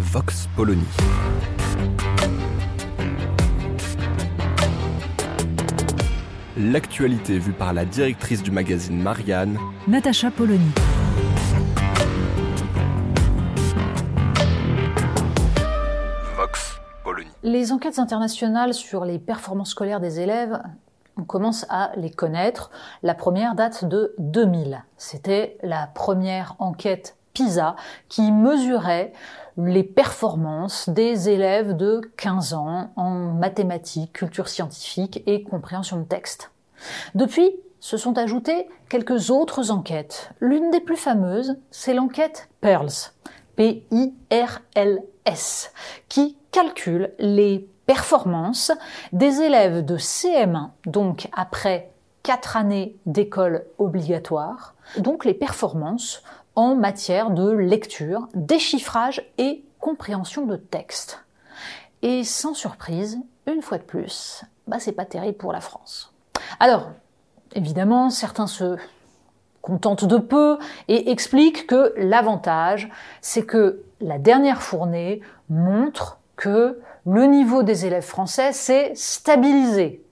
Vox Polony. L'actualité vue par la directrice du magazine Marianne, Natacha Polony. Vox Polony. Les enquêtes internationales sur les performances scolaires des élèves, on commence à les connaître. La première date de 2000. C'était la première enquête PISA qui mesurait les performances des élèves de 15 ans en mathématiques, culture scientifique et compréhension de texte. Depuis, se sont ajoutées quelques autres enquêtes. L'une des plus fameuses, c'est l'enquête PEARLS, P-I-R-L-S, qui calcule les performances des élèves de CM1, donc après quatre années d'école obligatoire, donc les performances en matière de lecture, déchiffrage et compréhension de texte. Et sans surprise, une fois de plus, bah c'est pas terrible pour la France. Alors, évidemment, certains se contentent de peu et expliquent que l'avantage, c'est que la dernière fournée montre que le niveau des élèves français s'est stabilisé.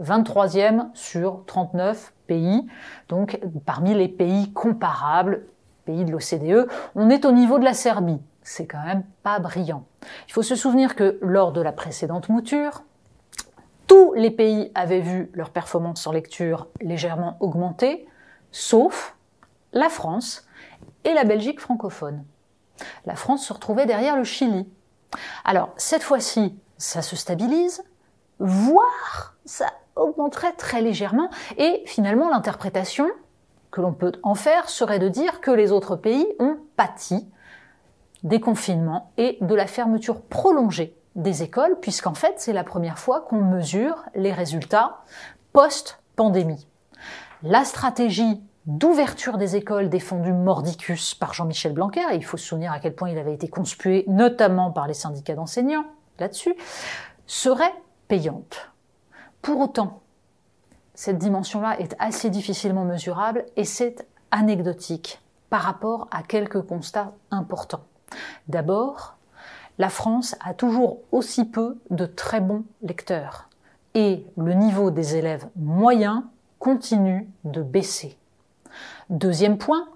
23e sur 39 pays, donc parmi les pays comparables, de l'OCDE, on est au niveau de la Serbie. C'est quand même pas brillant. Il faut se souvenir que lors de la précédente mouture, tous les pays avaient vu leur performance en lecture légèrement augmenter, sauf la France et la Belgique francophone. La France se retrouvait derrière le Chili. Alors, cette fois-ci, ça se stabilise, voire ça augmenterait très légèrement, et finalement, l'interprétation que l'on peut en faire serait de dire que les autres pays ont pâti des confinements et de la fermeture prolongée des écoles, puisqu'en fait, c'est la première fois qu'on mesure les résultats post-pandémie. La stratégie d'ouverture des écoles défendue mordicus par Jean-Michel Blanquer, et il faut se souvenir à quel point il avait été conspué, notamment par les syndicats d'enseignants là-dessus, serait payante. Pour autant, cette dimension-là est assez difficilement mesurable et c'est anecdotique par rapport à quelques constats importants. D'abord, la France a toujours aussi peu de très bons lecteurs et le niveau des élèves moyens continue de baisser. Deuxième point,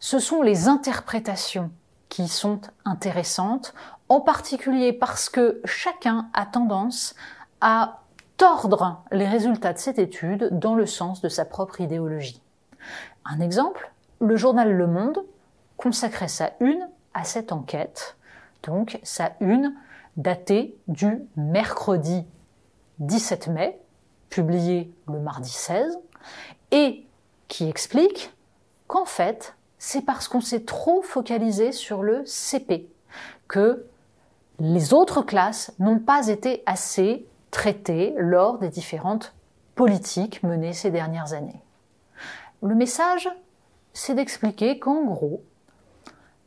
ce sont les interprétations qui sont intéressantes, en particulier parce que chacun a tendance à tordre les résultats de cette étude dans le sens de sa propre idéologie. Un exemple, le journal Le Monde consacrait sa une à cette enquête, donc sa une datée du mercredi 17 mai, publiée le mardi 16, et qui explique qu'en fait, c'est parce qu'on s'est trop focalisé sur le CP que les autres classes n'ont pas été assez traitées lors des différentes politiques menées ces dernières années. Le message, c'est d'expliquer qu'en gros,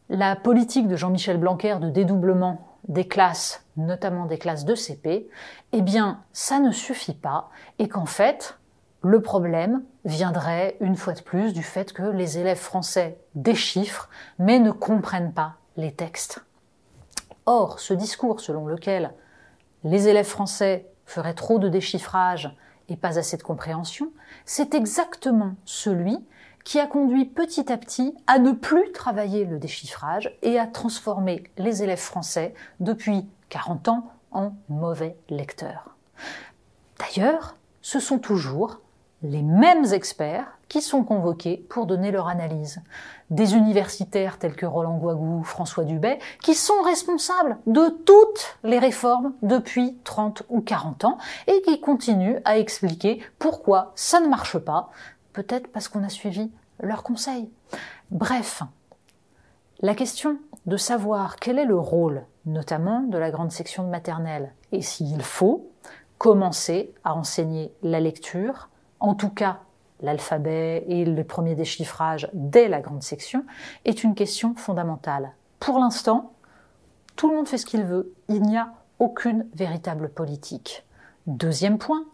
la politique de Jean-Michel Blanquer de dédoublement des classes, notamment des classes de CP, eh bien, ça ne suffit pas et qu'en fait, le problème viendrait une fois de plus du fait que les élèves français déchiffrent mais ne comprennent pas les textes. Or, ce discours selon lequel les élèves français feraient trop de déchiffrage et pas assez de compréhension, c'est exactement celui qui a conduit petit à petit à ne plus travailler le déchiffrage et à transformer les élèves français depuis 40 ans en mauvais lecteurs. D'ailleurs, ce sont toujours les mêmes experts qui sont convoqués pour donner leur analyse. Des universitaires tels que Roland Guagou, François Dubay, qui sont responsables de toutes les réformes depuis 30 ou 40 ans et qui continuent à expliquer pourquoi ça ne marche pas, peut-être parce qu'on a suivi leurs conseils. Bref, la question de savoir quel est le rôle, notamment de la grande section de maternelle, et s'il faut commencer à enseigner la lecture, en tout cas l'alphabet et le premier déchiffrage dès la grande section, est une question fondamentale. Pour l'instant, tout le monde fait ce qu'il veut, il n'y a aucune véritable politique. Deuxième point,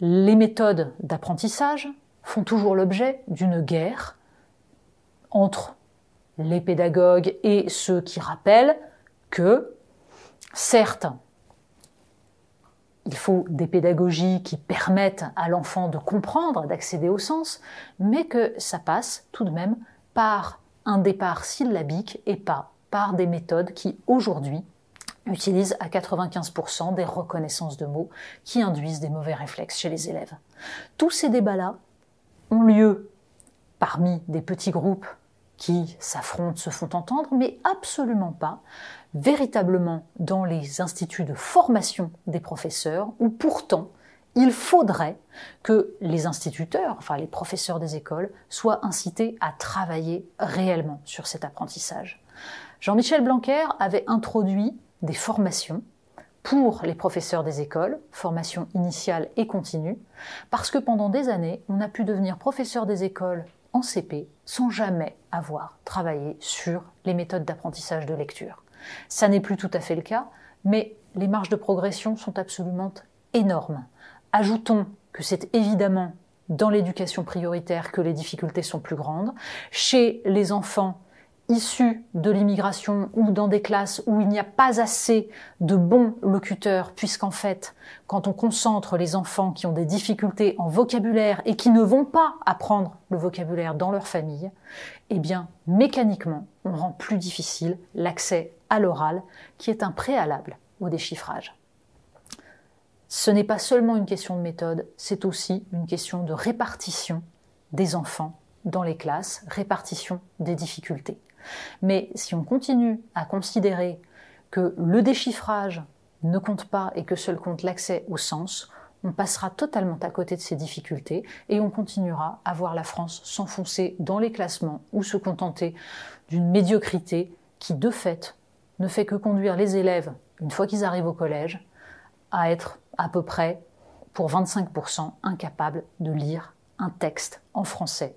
les méthodes d'apprentissage font toujours l'objet d'une guerre entre les pédagogues et ceux qui rappellent que, certes, il faut des pédagogies qui permettent à l'enfant de comprendre, d'accéder au sens, mais que ça passe tout de même par un départ syllabique et pas par des méthodes qui, aujourd'hui, utilisent à 95% des reconnaissances de mots qui induisent des mauvais réflexes chez les élèves. Tous ces débats-là ont lieu parmi des petits groupes qui s'affrontent, se font entendre, mais absolument pas véritablement dans les instituts de formation des professeurs, où pourtant il faudrait que les instituteurs, enfin les professeurs des écoles, soient incités à travailler réellement sur cet apprentissage. Jean-Michel Blanquer avait introduit des formations pour les professeurs des écoles, formation initiale et continue, parce que pendant des années, on a pu devenir professeur des écoles en CP sans jamais avoir travaillé sur les méthodes d'apprentissage de lecture. Ça n'est plus tout à fait le cas, mais les marges de progression sont absolument énormes. Ajoutons que c'est évidemment dans l'éducation prioritaire que les difficultés sont plus grandes. Chez les enfants issus de l'immigration ou dans des classes où il n'y a pas assez de bons locuteurs, puisqu'en fait, quand on concentre les enfants qui ont des difficultés en vocabulaire et qui ne vont pas apprendre le vocabulaire dans leur famille, eh bien, mécaniquement, on rend plus difficile l'accès à l'oral, qui est un préalable au déchiffrage. Ce n'est pas seulement une question de méthode, c'est aussi une question de répartition des enfants dans les classes, répartition des difficultés. Mais si on continue à considérer que le déchiffrage ne compte pas et que seul compte l'accès au sens, on passera totalement à côté de ces difficultés et on continuera à voir la France s'enfoncer dans les classements ou se contenter d'une médiocrité qui, de fait, ne fait que conduire les élèves, une fois qu'ils arrivent au collège, à être à peu près, pour 25%, incapables de lire un texte en français